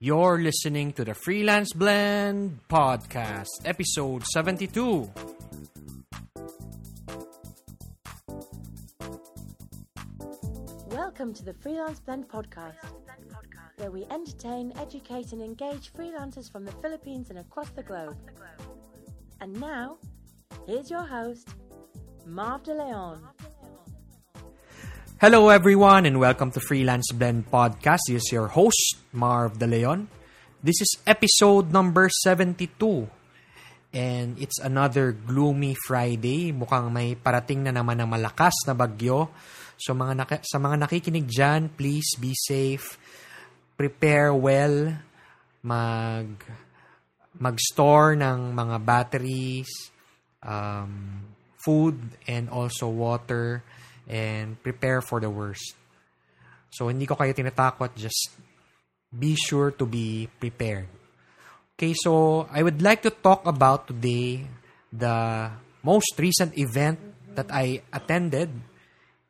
You're listening to the Freelance Blend Podcast, episode 72. Welcome to the Freelance Blend Podcast, where we entertain, educate, and engage freelancers from the Philippines and across the globe. And now, here's your host, Marv De Leon. Hello, everyone, and welcome to Freelance Blend Podcast. This is your host, Marv De Leon. This is episode number 72. And it's another gloomy Friday. Mukhang may parating na naman na malakas na bagyo. So mga naki- sa mga nakikinig dyan, please be safe. Prepare well. Mag mag-store ng mga batteries, um, food, and also water. And prepare for the worst. So hindi ko kayo tinatakot. Just be sure to be prepared. Okay, so I would like to talk about today the most recent event that I attended.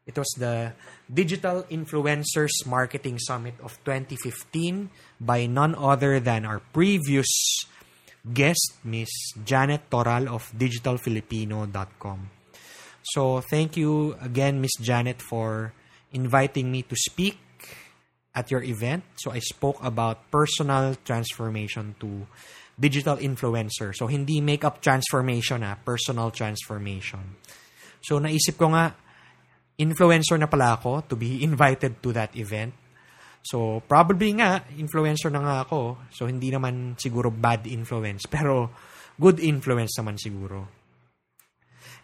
It was the Digital Influencers Marketing Summit of 2015 by none other than our previous guest, Miss Janet Toral of digitalfilipino.com. So thank you again, Miss Janet, for inviting me to speak at your event. So I spoke about personal transformation to digital influencer. So hindi makeup transformation ah, personal transformation. So naisip ko nga influencer na pala ako to be invited to that event. So probably nga influencer na nga ako. So hindi naman siguro bad influence pero good influence naman siguro.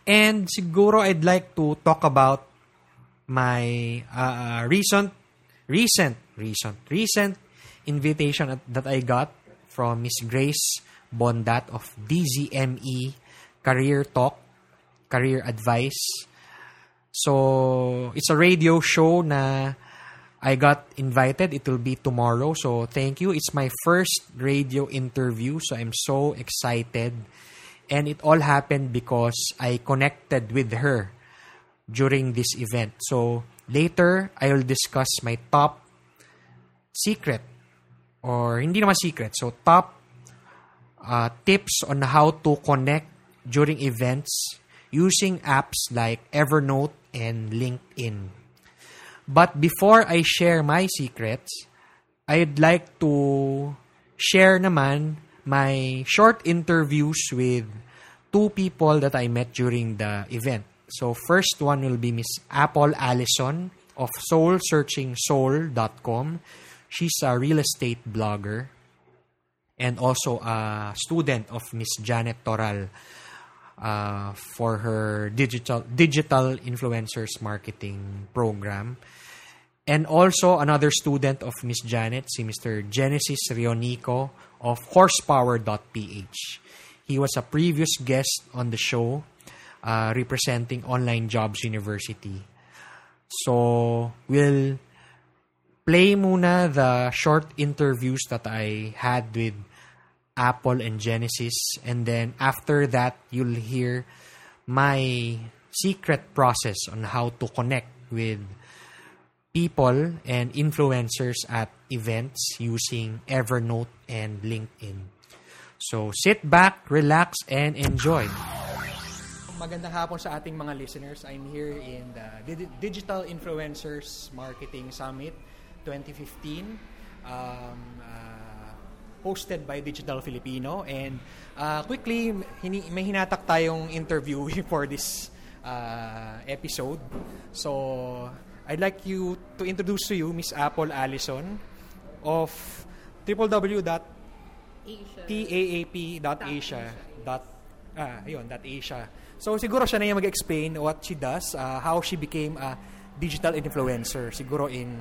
And siguro I'd like to talk about my uh, recent recent, recent, recent invitation at, that I got from Miss Grace Bondat of DZME Career Talk, Career Advice. So, it's a radio show na I got invited. It will be tomorrow. So, thank you. It's my first radio interview. So, I'm so excited. And it all happened because I connected with her during this event. So, Later, I will discuss my top secret or hindi naman secret. So, top uh, tips on how to connect during events using apps like Evernote and LinkedIn. But before I share my secrets, I'd like to share naman my short interviews with two people that I met during the event. So first one will be Miss Apple Allison of soulsearchingsoul.com. She's a real estate blogger and also a student of Miss Janet Toral uh, for her digital digital influencers marketing program. And also another student of Miss Janet, si Mr. Genesis Rionico of horsepower.ph. He was a previous guest on the show uh, representing Online Jobs University. So, we'll play muna the short interviews that I had with Apple and Genesis. And then after that, you'll hear my secret process on how to connect with people and influencers at events using Evernote and LinkedIn. So sit back, relax, and enjoy. Magandang hapon sa ating mga listeners. I'm here in the Digital Influencers Marketing Summit 2015. Um, uh, hosted by Digital Filipino. And uh, quickly, hini- may hinatak tayong interview for this uh, episode. So, I'd like you to introduce to you Miss Apple Allison of www.taap.asia. Ah, ayun, .asia. So siguro siya na yung mag-explain what she does, uh, how she became a digital influencer. Siguro in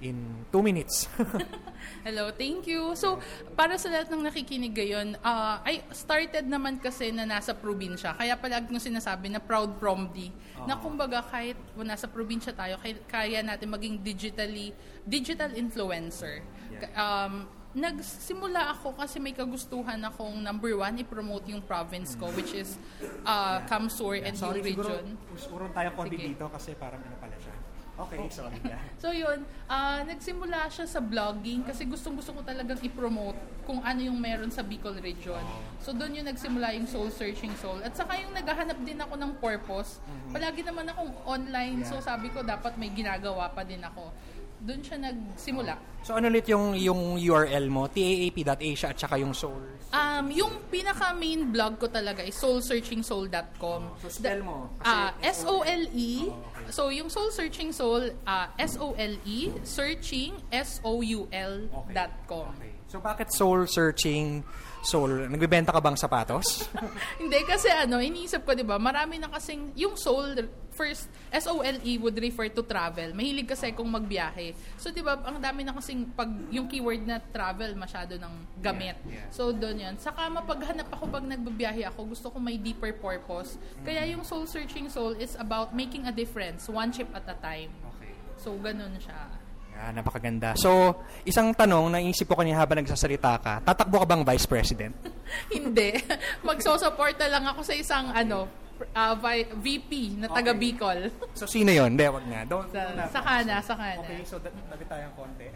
in two minutes. Hello, thank you. So, para sa lahat ng nakikinig ngayon, uh, I started naman kasi na nasa probinsya. Kaya palagi kong sinasabi na proud from the, uh-huh. na kumbaga kahit nasa probinsya tayo, kaya, kaya natin maging digitally, digital influencer. Yeah. Um, nagsimula ako kasi may kagustuhan akong number one, i-promote yung province ko, which is uh, Kamsur and Sorry, Hill region. Sorry, siguro tayo konti dito kasi parang ano pala siya. Okay, sorry. Yeah. So yun, ah, nagsimula siya sa vlogging kasi gustong gusto ko talagang i-promote kung ano yung meron sa Bicol region. So doon yung nagsimula yung Soul Searching Soul. At saka yung naghahanap din ako ng purpose. Palagi naman akong online, so sabi ko dapat may ginagawa pa din ako. Doon siya nagsimula. So ano ulit yung yung URL mo? taap.asia at saka yung soul. Um, yung pinaka main blog ko talaga is soulsearchingsoul.com. So spell mo. Ah, S-O-L-E. So, yung Soul Searching Soul, ah, S-O-L-E, searching, S-O-U-L dot com. Okay. So bakit soul searching soul? Nagbebenta ka bang sapatos? Hindi, kasi ano, iniisip ko, di ba, marami na kasing, yung soul, first, S-O-L-E would refer to travel. Mahilig kasi kung magbiyahe. So, di ba, ang dami na kasing, pag yung keyword na travel, masyado ng gamit. Yeah, yeah. So, doon yan. Saka, mapaghanap ako pag nagbabiyahe ako, gusto ko may deeper purpose. Kaya yung soul searching soul is about making a difference, one chip at a time. Okay. So, ganun siya. Yeah, napakaganda. So, isang tanong na iisip ko kanina habang nagsasalita ka, tatakbo ka bang vice president? Hindi. Magsosuporta lang ako sa isang ano, ah, vi- VP na taga Bicol. So, sino yon? Hindi, wag nga. Don't, Sa, don't sa kana, sa kana. Okay, so da- dabi tayong konti.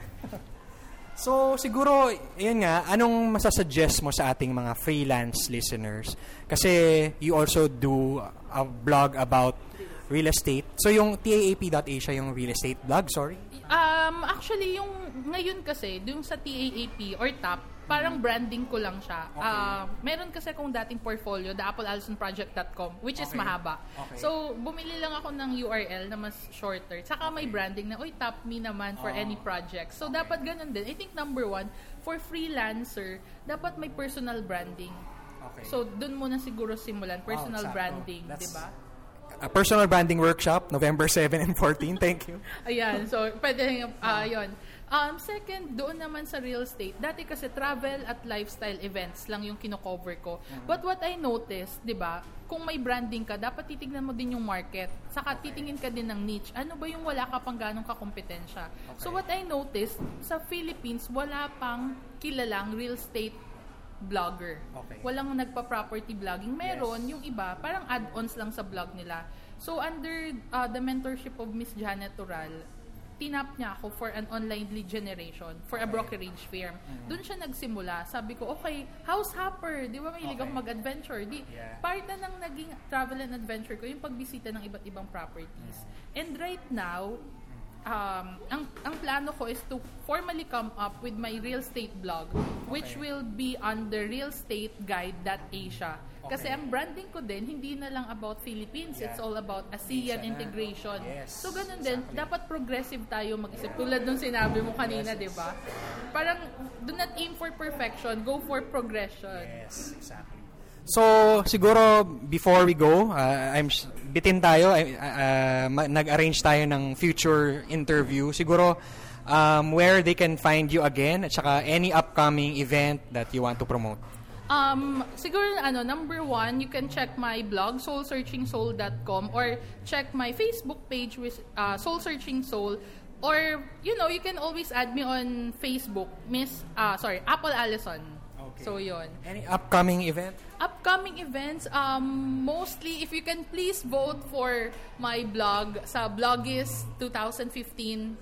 so, siguro, yun nga, anong masasuggest mo sa ating mga freelance listeners? Kasi you also do a blog about real estate. So, yung taap.asia, yung real estate blog, sorry? Um, actually, yung ngayon kasi, yung sa TAAP or TAP, parang branding ko lang siya. Ah, meron kasi akong dating portfolio, theapplealsonproject.com, which is Okay. mahaba. Okay. So, bumili lang ako ng URL na mas shorter. Saka may branding na, uy, tap me naman for any project. So, dapat ganun din. I think number one, for freelancer, dapat may personal branding. Okay. So, dun muna siguro simulan, personal sakto. branding, di ba? A personal branding workshop, November 7 and 14. Thank you. Ayan, so pwede uh, yun. Um, second, doon naman sa real estate, dati kasi travel at lifestyle events lang yung kino-cover ko. But what I noticed, di ba, kung may branding ka, dapat titignan mo din yung market. Saka titingin ka din ng niche. Ano ba yung wala ka pang ganong kakompetensya? So what I noticed, sa Philippines, wala pang kilalang real estate blogger. Okay. Walang nagpa-property blogging. Meron, yung iba, parang add-ons lang sa blog nila. So, under uh, the mentorship of Miss Janet Tural, tinap niya ako for an online lead generation for a brokerage firm. Mm-hmm. Doon siya nagsimula. Sabi ko, okay, house hopper. Di ba ako Okay. mag-adventure? Di, Yeah. part na ng naging travel and adventure ko yung pagbisita ng iba't ibang properties. And right now, um, ang ang plano ko is to formally come up with my real estate blog which Okay. will be under realestateguide.asia. Kasi Okay. ang branding ko din hindi na lang about Philippines, Yeah. it's all about Asia ASEAN na. integration. Yes, So ganun din, exactly. dapat progressive tayo mag-isip. Tulad nung sinabi mo kanina, 'di ba? Parang do not aim for perfection, go for progression. Yes, exactly. So, siguro, before we go, uh, I'm bitin tayo, uh, uh, nag-arrange tayo ng future interview. Siguro, um, where they can find you again, at saka any upcoming event that you want to promote. Um, siguro ano, number one, you can check my blog, soulsearchingsoul.com or check my Facebook page with uh, Soul Searching Soul or you know, you can always add me on Facebook, Miss uh, sorry, Apple Allison. Okay. So yon. Any upcoming event? Upcoming events, um, mostly if you can please vote for my blog sa Blogist 2015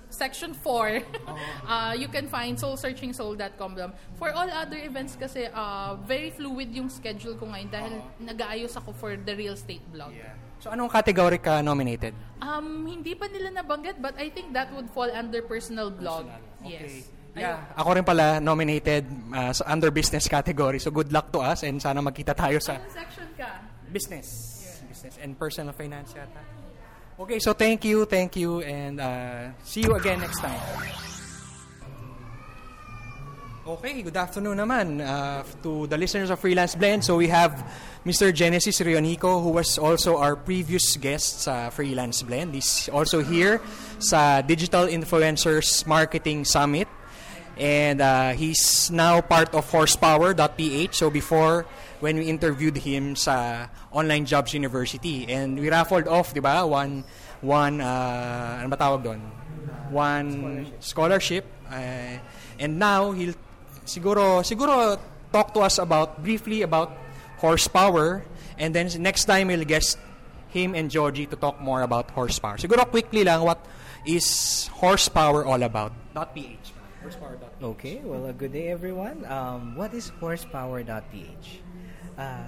section 4. uh, you can find soulsearchingsoul.com. For all other events kasi uh, very fluid yung schedule ko ngayon dahil nag-aayos ako for the real estate blog. So, anong category ka nominated? Um, hindi pa nila nabanggit but I think that would fall under personal blog. Okay. Yes. Yeah, ako rin pala nominated uh, sa under business category. So, good luck to us and sana magkita tayo sa Anong section ka? business. Business and personal finance yata. Okay, so thank you, thank you, and uh, see you again next time. Okay, good afternoon naman uh, to the listeners of Freelance Blend. So we have Mr. Genesis Rionico who was also our previous guest sa Freelance Blend. He's also here sa Digital Influencers Marketing Summit. And uh, he's now part of horsepower.ph. So before, when we interviewed him sa Online Jobs University, and we raffled off, di ba, one, one, uh, ano ba tawag doon? One scholarship. Uh, and now, he'll siguro, siguro talk to us about, briefly about horsepower. And then next time, we'll guest him and Georgie to talk more about horsepower. Siguro quickly lang, what is horsepower all about? .ph. Horsepower.ph. Okay, well, a good day, everyone. Um, what is horsepower.ph? Uh,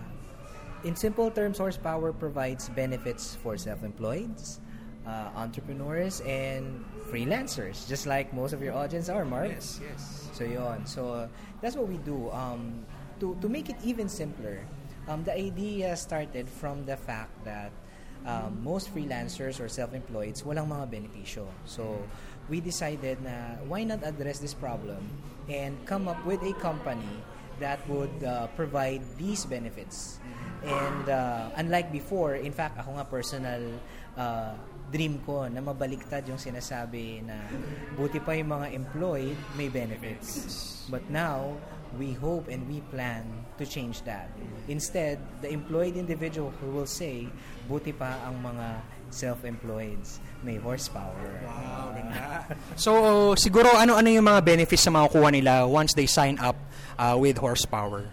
in simple terms, horsepower provides benefits for self-employed, uh, entrepreneurs, and freelancers, just like most of your audience are, Mark. Yes, yes. So yon. So uh, that's what we do. Um, to to make it even simpler, um, the idea started from the fact that um, most freelancers or self-employeds walang mga benepisyo. So we decided na why not address this problem and come up with a company that would uh, provide these benefits. And uh, unlike before, in fact, ako nga personal uh, dream ko na mabaliktad yung sinasabi na buti pa yung mga employed may benefits. But now, we hope and we plan to change that. Instead, the employed individual who will say, buti pa ang mga self-employed may horsepower. Wow, ganda. so, siguro ano-ano yung mga benefits na makukuha nila once they sign up uh, with horsepower?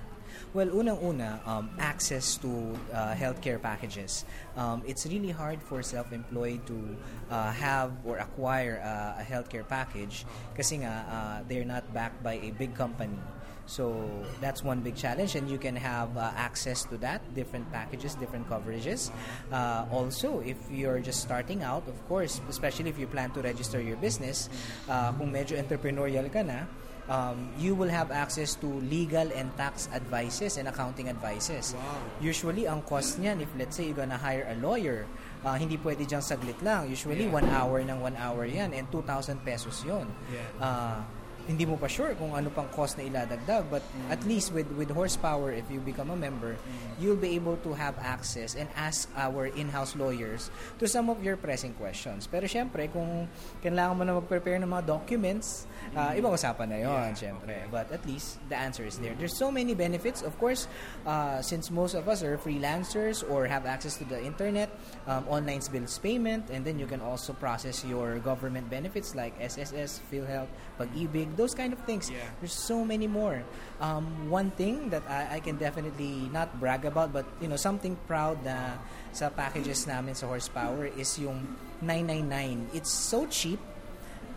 Well, unang-una, um, access to uh, healthcare packages. Um, it's really hard for self-employed to uh, have or acquire uh, a healthcare package kasi nga uh, they're not backed by a big company. So that's one big challenge, and you can have uh, access to that, different packages, different coverages. Uh, also, if you're just starting out, of course, especially if you plan to register your business, uh, kung medyo entrepreneurial ka na, um, you will have access to legal and tax advices and accounting advices. Usually, ang cost niyan, if let's say you're gonna hire a lawyer, uh, hindi pwede diyang saglit lang. Usually, one hour ng one hour yan and 2,000 pesos yon. Uh, hindi mo pa sure kung ano pang cost na iladagdag but at least with with horsepower if you become a member you'll be able to have access and ask our in-house lawyers to some of your pressing questions. Pero syempre kung kailangan mo na mag-prepare ng mga documents uh, ibang usapan na yon syempre. but at least the answer is there. There's so many benefits. Of course uh, since most of us are freelancers or have access to the internet um, online bills payment and then you can also process your government benefits like SSS PhilHealth pag-ibig those kind of things. Yeah. there's so many more. Um, one thing that I, I can definitely not brag about but you know something proud na sa packages namin sa horsepower is yung 999 it's so cheap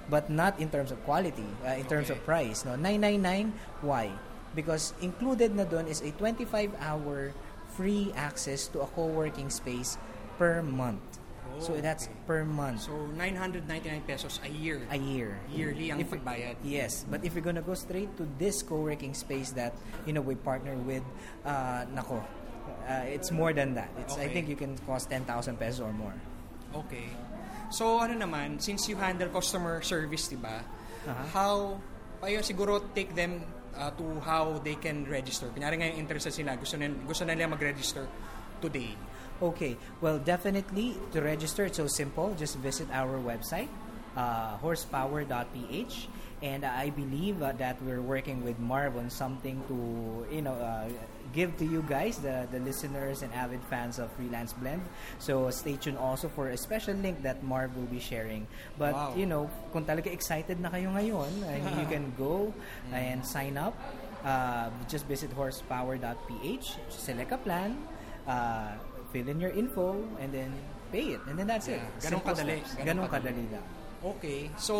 but not in terms of quality uh, in terms of price no? 999 why? Because included na doon is a 25 hour free access to a co-working space per month so Oh, that's okay. per month So, 999 pesos a year. a year Yearly ang If- pagbayad. Yes, but if you're gonna go straight to this co-working space that you know we partner with, uh, nako, uh, it's more than that. It's I Okay. think you can cost ten thousand pesos or more. Okay. So, ano naman, since you handle customer service, di ba? Aha. How, payo siguro take them uh, to how they can register. Kunyari ngayon interested sila, gusto nila, gusto nila mag-register today. Okay, well, definitely to register, it's so simple. Just visit our website, uh, horsepower.ph, and I believe uh, that we're working with Marv on something to, you know, uh, give to you guys, the, the listeners and avid fans of Freelance Blend. So stay tuned also for a special link that Marv will be sharing. But, Wow. you know, kung talaga excited na kayo ngayon, you can go and sign up. Uh, just visit horsepower.ph, select a plan, uh, fill in your info, and then pay it. And then that's it. Yeah, ganun Simple kadali. steps. Ganun Ganun kadali. kadali lang. Okay. So,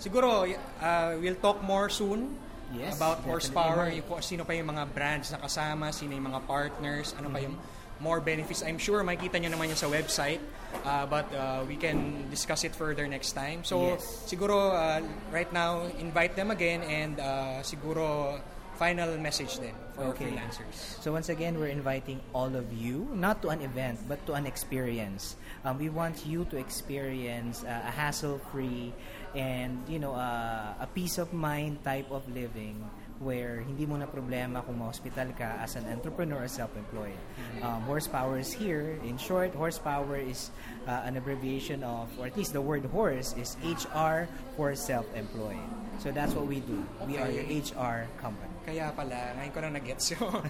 siguro, uh, we'll talk more soon Yes, about horsepower, yung, sino pa yung mga brands na kasama, sino yung mga partners, ano pa yung more benefits. I'm sure makikita nyo naman yun sa website, uh, but uh, we can discuss it further next time. So, Yes. siguro, uh, right now, invite them again and uh, siguro, final message then for Okay. freelancers. So once again, we're inviting all of you, not to an event, but to an experience. Um, we want you to experience uh, a hassle-free and you know uh, a peace of mind type of living where hindi mo na problema kung ma-hospital ka as an entrepreneur or self-employed. Um, horsepower is here. In short, horsepower is uh, an abbreviation of, or at least the word horse is HR for self-employed. So that's what we do. We are your HR company. Kaya pala, ngayon ko na nag-gets yun.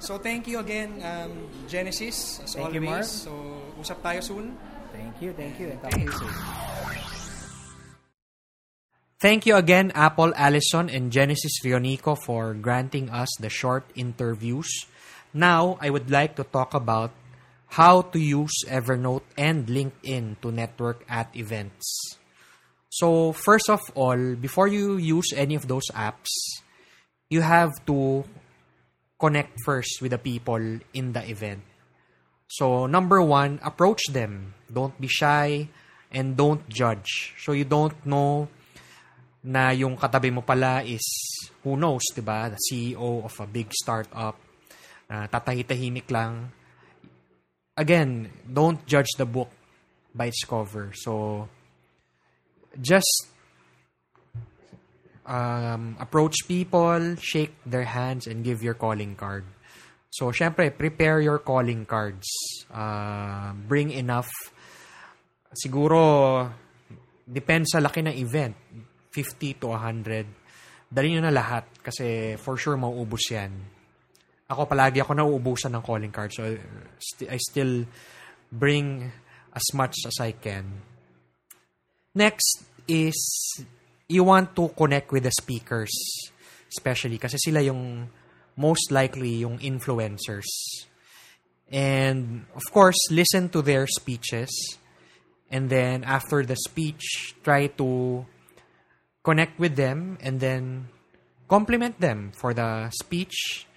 so, thank you again, um, Genesis, as Thank you, always. Mark. So, usap tayo soon. Thank you, thank you, and talk to you soon. Thank you again, Apple Allison and Genesis Rionico, for granting us the short interviews. Now, I would like to talk about how to use Evernote and LinkedIn to network at events. So, first of all, before you use any of those apps, you have to connect first with the people in the event. So, number one, approach them. Don't be shy and don't judge. So, you don't know na yung katabi mo pala is, who knows, di ba? The CEO of a big startup. Uh, tatahi-tahimik lang. Again, don't judge the book by its cover. So, just um, approach people, shake their hands, and give your calling card. So, syempre, prepare your calling cards. Uh, bring enough. Siguro, depends sa laki ng event. 50 to 100. Dali nyo na lahat kasi for sure mauubos yan. Ako palagi ako nauubusan ng calling card. So, I still bring as much as I can. Next is you want to connect with the speakers especially kasi sila yung most likely yung influencers. And of course, listen to their speeches and then after the speech, try to connect with them and then compliment them for the speech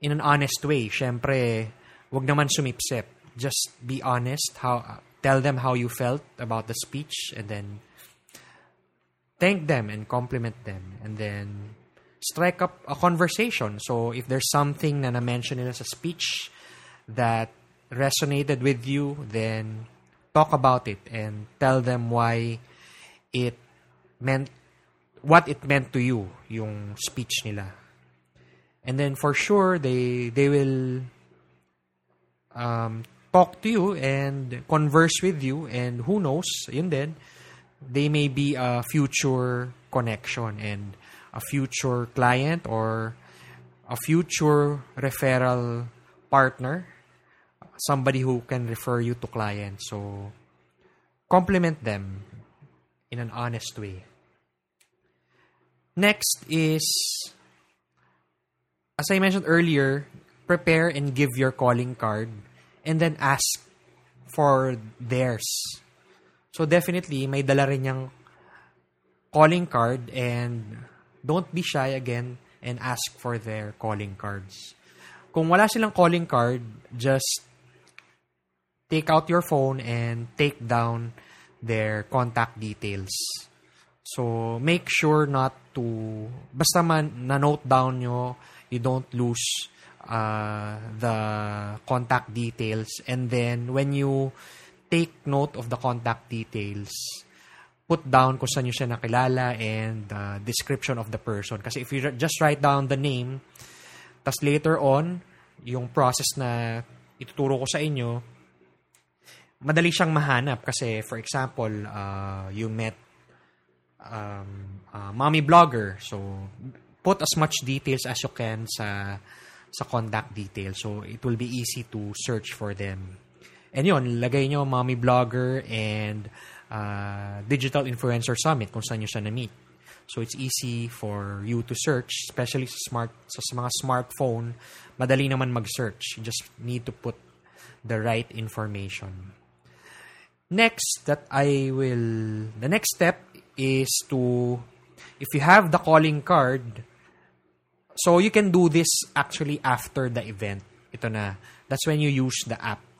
in an honest way. Syempre, wag naman sumipsip. Just be honest. How tell them how you felt about the speech and then thank them and compliment them and then strike up a conversation. So if there's something na na-mention nila sa speech that resonated with you, then talk about it and tell them why it meant what it meant to you yung speech nila. And then for sure they they will um, talk to you and converse with you and who knows, yun din, they may be a future connection and a future client or a future referral partner, somebody who can refer you to clients. So, compliment them in an honest way. Next is, as I mentioned earlier, prepare and give your calling card and then ask for theirs. So definitely, may dala rin niyang calling card and don't be shy again and ask for their calling cards. Kung wala silang calling card, just take out your phone and take down their contact details. So, make sure not to, basta man na-note down nyo, you don't lose uh, the contact details. And then, when you take note of the contact details, put down kung saan nyo siya nakilala and uh, description of the person. Kasi if you just write down the name, tas later on, yung process na ituturo ko sa inyo, madali siyang mahanap. Kasi, for example, uh, you met um, uh, mommy blogger. So, put as much details as you can sa sa contact details. So, it will be easy to search for them. And yun, lagay nyo mommy blogger and uh, digital influencer summit kung saan nyo siya na-meet. So, it's easy for you to search, especially sa smart sa mga smartphone. Madali naman mag-search. You just need to put the right information. Next, that I will, the next step is to, if you have the calling card, so you can do this actually after the event. Ito na. That's when you use the app.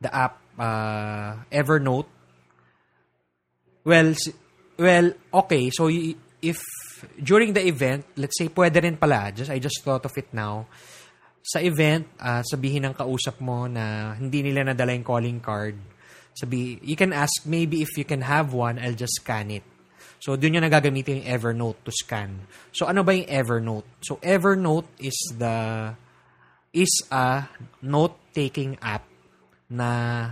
The app, uh, Evernote. Well, well, okay. So, if during the event, let's say, pwede rin pala, just, I just thought of it now, sa event, uh, sabihin ng kausap mo na hindi nila nadala yung calling card, sabi, you can ask, maybe if you can have one, I'll just scan it. So, doon yung nagagamitin yung Evernote to scan. So, ano ba yung Evernote? So, Evernote is the, is a note-taking app na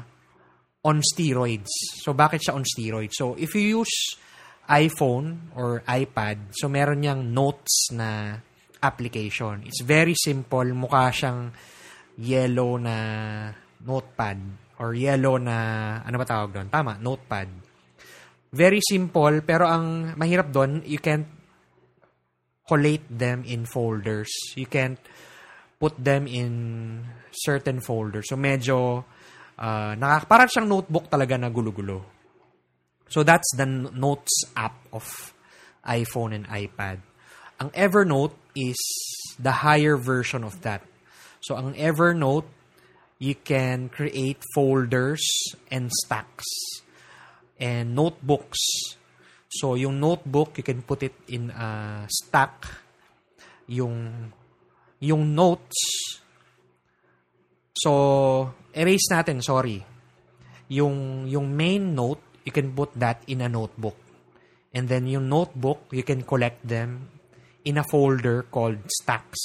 on steroids. So, bakit siya on steroids? So, if you use iPhone or iPad, so meron niyang notes na application. It's very simple. Mukha siyang yellow na notepad or yellow na, ano ba tawag doon? Tama, notepad. Very simple, pero ang mahirap doon, you can't collate them in folders. You can't put them in certain folders. So medyo, uh, nakak parang siyang notebook talaga na gulo-gulo. So that's the Notes app of iPhone and iPad. Ang Evernote is the higher version of that. So ang Evernote, you can create folders and stacks and notebooks. So yung notebook, you can put it in a stack. Yung yung notes, so erase natin, sorry. Yung yung main note, you can put that in a notebook. And then yung notebook, you can collect them in a folder called stacks.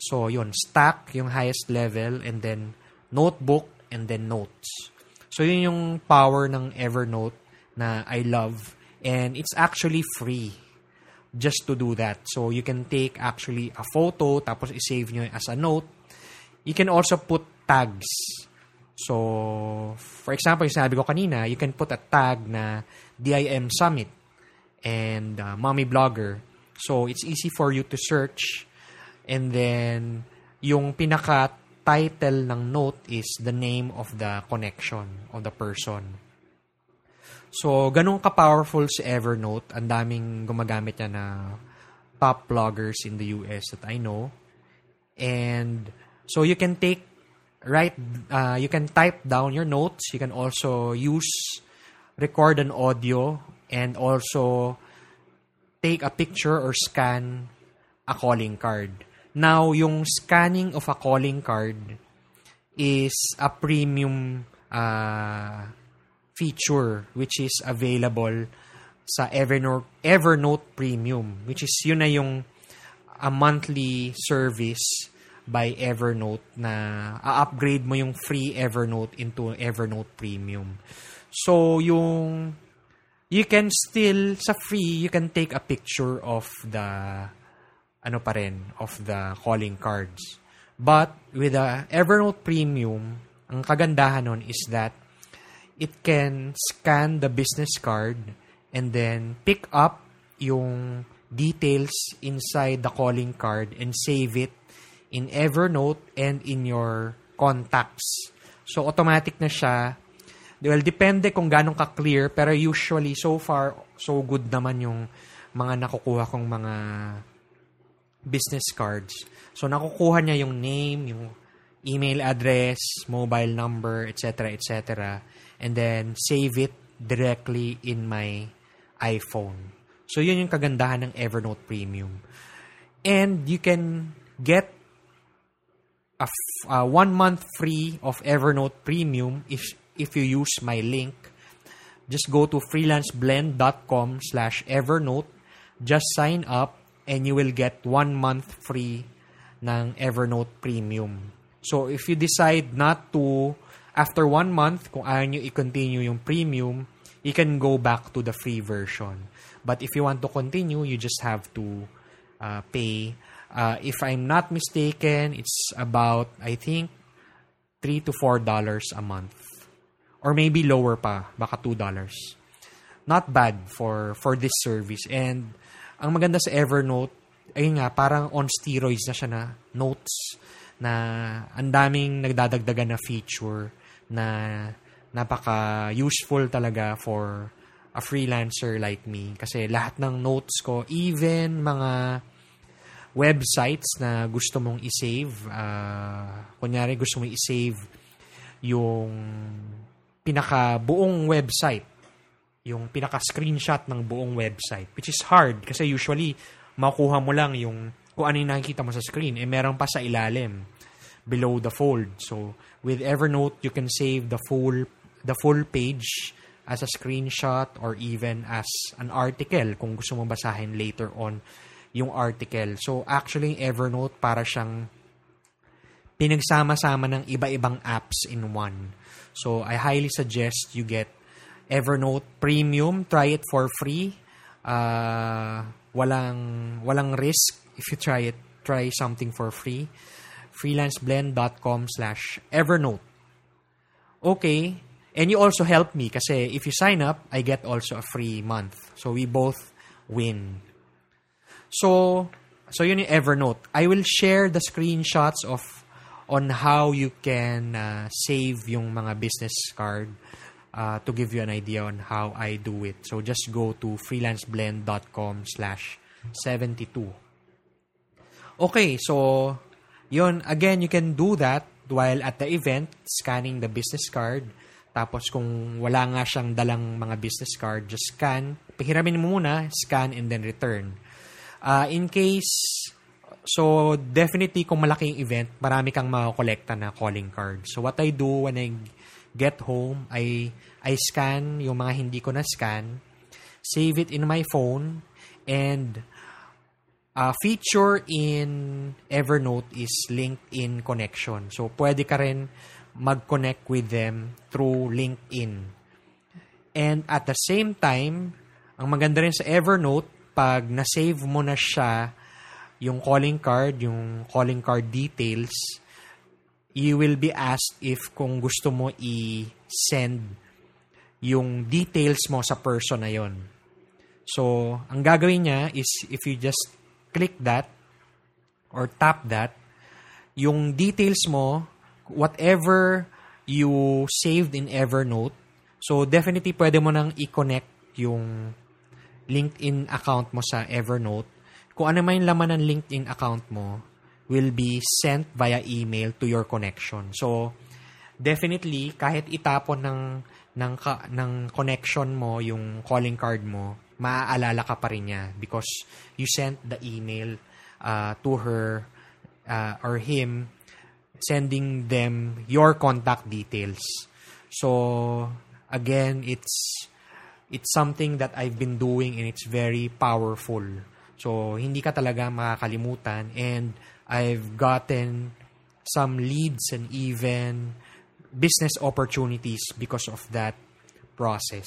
So yun, stack yung highest level and then notebook and then notes. So yun yung power ng Evernote na I love and it's actually free just to do that. So you can take actually a photo tapos i-save nyo as a note. You can also put tags. So, for example, yung sinabi ko kanina, you can put a tag na DIM Summit and uh, Mommy Blogger. So, it's easy for you to search. And then, yung pinaka-title ng note is the name of the connection of the person. So, ganun ka-powerful si Evernote. Ang daming gumagamit niya na top bloggers in the US that I know. And so you can take write uh, you can type down your notes. You can also use record an audio and also take a picture or scan a calling card. Now, yung scanning of a calling card is a premium uh, feature which is available sa Evernote Evernote Premium which is yun na yung a monthly service by Evernote na a-upgrade mo yung free Evernote into Evernote Premium. So yung you can still sa free you can take a picture of the ano pa rin of the calling cards. But with the Evernote Premium, ang kagandahan nun is that it can scan the business card and then pick up yung details inside the calling card and save it in Evernote and in your contacts. So, automatic na siya. Well, depende kung ganong ka-clear, pero usually, so far, so good naman yung mga nakukuha kong mga business cards. So, nakukuha niya yung name, yung email address, mobile number, etc., etc., and then save it directly in my iPhone. So, yun yung kagandahan ng Evernote Premium. And you can get a f- uh, one month free of Evernote Premium if if you use my link. Just go to freelanceblend.com slash Evernote. Just sign up and you will get one month free ng Evernote Premium. So, if you decide not to, after one month, kung ayaw nyo i-continue yung premium, you can go back to the free version. But if you want to continue, you just have to uh, pay. Uh, if I'm not mistaken, it's about, I think, 3 to 4 dollars a month. Or maybe lower pa, baka 2 dollars. Not bad for for this service. And ang maganda sa Evernote, ayun nga, parang on steroids na siya na notes na ang daming nagdadagdagan na feature na napaka-useful talaga for a freelancer like me. Kasi lahat ng notes ko, even mga websites na gusto mong i-save, uh, kunyari gusto mong i-save yung pinaka buong website, yung pinaka screenshot ng buong website, which is hard kasi usually makuha mo lang yung kung ano yung nakikita mo sa screen, eh meron pa sa ilalim below the fold. So with Evernote, you can save the full the full page as a screenshot or even as an article kung gusto mo basahin later on yung article. So actually Evernote para siyang pinagsama-sama ng iba-ibang apps in one. So I highly suggest you get Evernote Premium. Try it for free. Uh, walang walang risk if you try it. Try something for free. freelanceblend.com slash Evernote. Okay. And you also help me kasi if you sign up, I get also a free month. So we both win. So, so yun yung Evernote. I will share the screenshots of on how you can uh, save yung mga business card uh, to give you an idea on how I do it. So just go to freelanceblend.com slash 72. Okay, so yun, again, you can do that while at the event, scanning the business card. Tapos kung wala nga siyang dalang mga business card, just scan. Pahiramin mo muna, scan and then return. Uh, in case, so definitely kung malaking event, marami kang makakolekta na calling card. So what I do when I get home, I, I scan yung mga hindi ko na scan, save it in my phone, and uh, feature in Evernote is LinkedIn connection. So, pwede ka rin mag-connect with them through LinkedIn. And at the same time, ang maganda rin sa Evernote, pag na-save mo na siya, yung calling card, yung calling card details, you will be asked if kung gusto mo i-send yung details mo sa person na yon. So, ang gagawin niya is if you just click that or tap that, yung details mo, whatever you saved in Evernote, so definitely pwede mo nang i-connect yung LinkedIn account mo sa Evernote. Kung ano man yung laman ng LinkedIn account mo, will be sent via email to your connection. So, definitely, kahit itapon ng, ng, ng connection mo, yung calling card mo, maaalala ka pa rin niya because you sent the email uh, to her uh, or him sending them your contact details. So again, it's it's something that I've been doing and it's very powerful. So hindi ka talaga makakalimutan and I've gotten some leads and even business opportunities because of that process.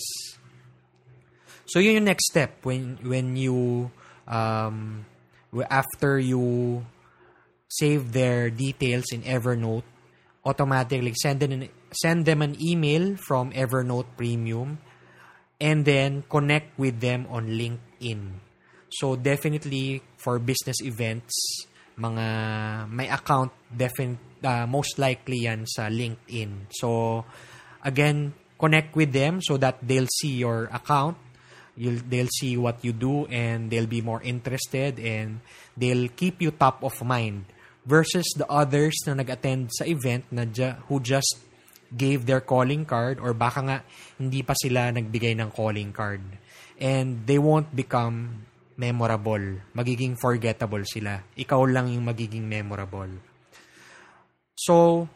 So yun yung next step when when you um after you save their details in Evernote, automatically send them an, send them an email from Evernote Premium and then connect with them on LinkedIn. So definitely for business events, mga may account defin uh, most likely yan sa LinkedIn. So again, connect with them so that they'll see your account you'll they'll see what you do and they'll be more interested and they'll keep you top of mind versus the others na nag-attend sa event na ju- who just gave their calling card or baka nga hindi pa sila nagbigay ng calling card and they won't become memorable magiging forgettable sila ikaw lang yung magiging memorable so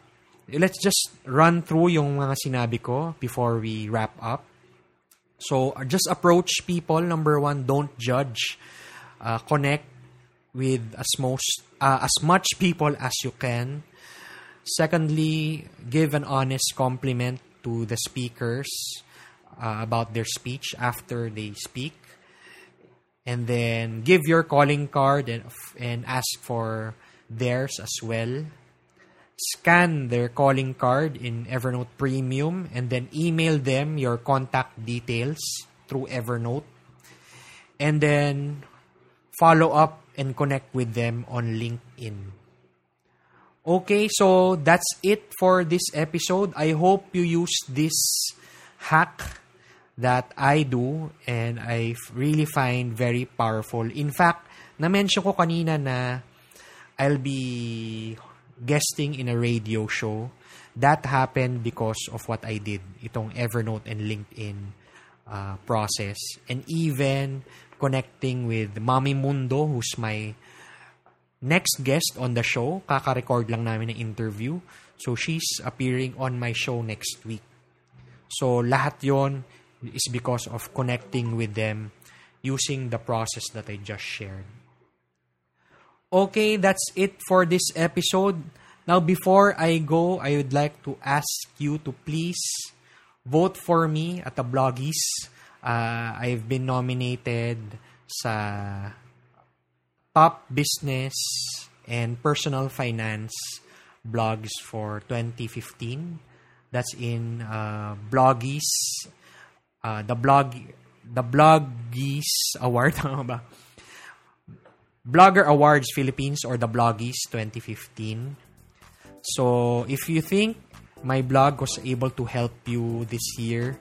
let's just run through yung mga sinabi ko before we wrap up So just approach people. Number one, don't judge. Uh, connect with as most uh, as much people as you can. Secondly, give an honest compliment to the speakers uh, about their speech after they speak, and then give your calling card and and ask for theirs as well scan their calling card in Evernote Premium and then email them your contact details through Evernote. And then follow up and connect with them on LinkedIn. Okay, so that's it for this episode. I hope you use this hack that I do and I really find very powerful. In fact, na-mention ko kanina na I'll be guesting in a radio show. That happened because of what I did, itong Evernote and LinkedIn uh, process. And even connecting with Mami Mundo, who's my next guest on the show. Kaka-record lang namin ng interview. So, she's appearing on my show next week. So, lahat yon is because of connecting with them using the process that I just shared. Okay, that's it for this episode. Now, before I go, I would like to ask you to please vote for me at the Bloggies. Uh, I've been nominated sa top business and personal finance blogs for 2015. That's in uh, Bloggies, uh, the blog, the Bloggies Award, ba? Blogger Awards Philippines or the Bloggies 2015. So, if you think my blog was able to help you this year,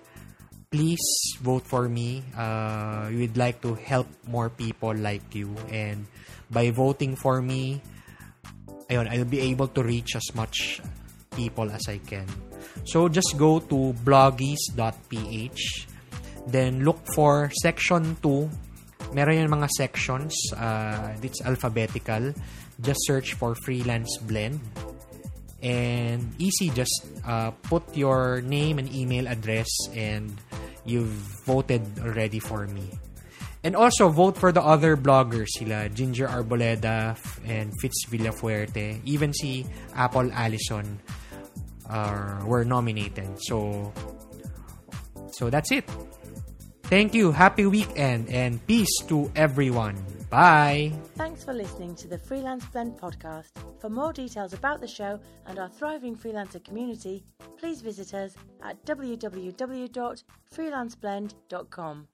please vote for me. Uh, we'd like to help more people like you. And by voting for me, ayun, I'll be able to reach as much people as I can. So just go to bloggies.ph then look for section 2 meron yung mga sections uh, it's alphabetical just search for freelance blend and easy just uh, put your name and email address and you've voted already for me and also vote for the other bloggers sila Ginger Arboleda and Fitz Villafuerte even si Apple Allison uh, were nominated so so that's it Thank you. Happy weekend and peace to everyone. Bye. Thanks for listening to the Freelance Blend podcast. For more details about the show and our thriving freelancer community, please visit us at www.freelanceblend.com.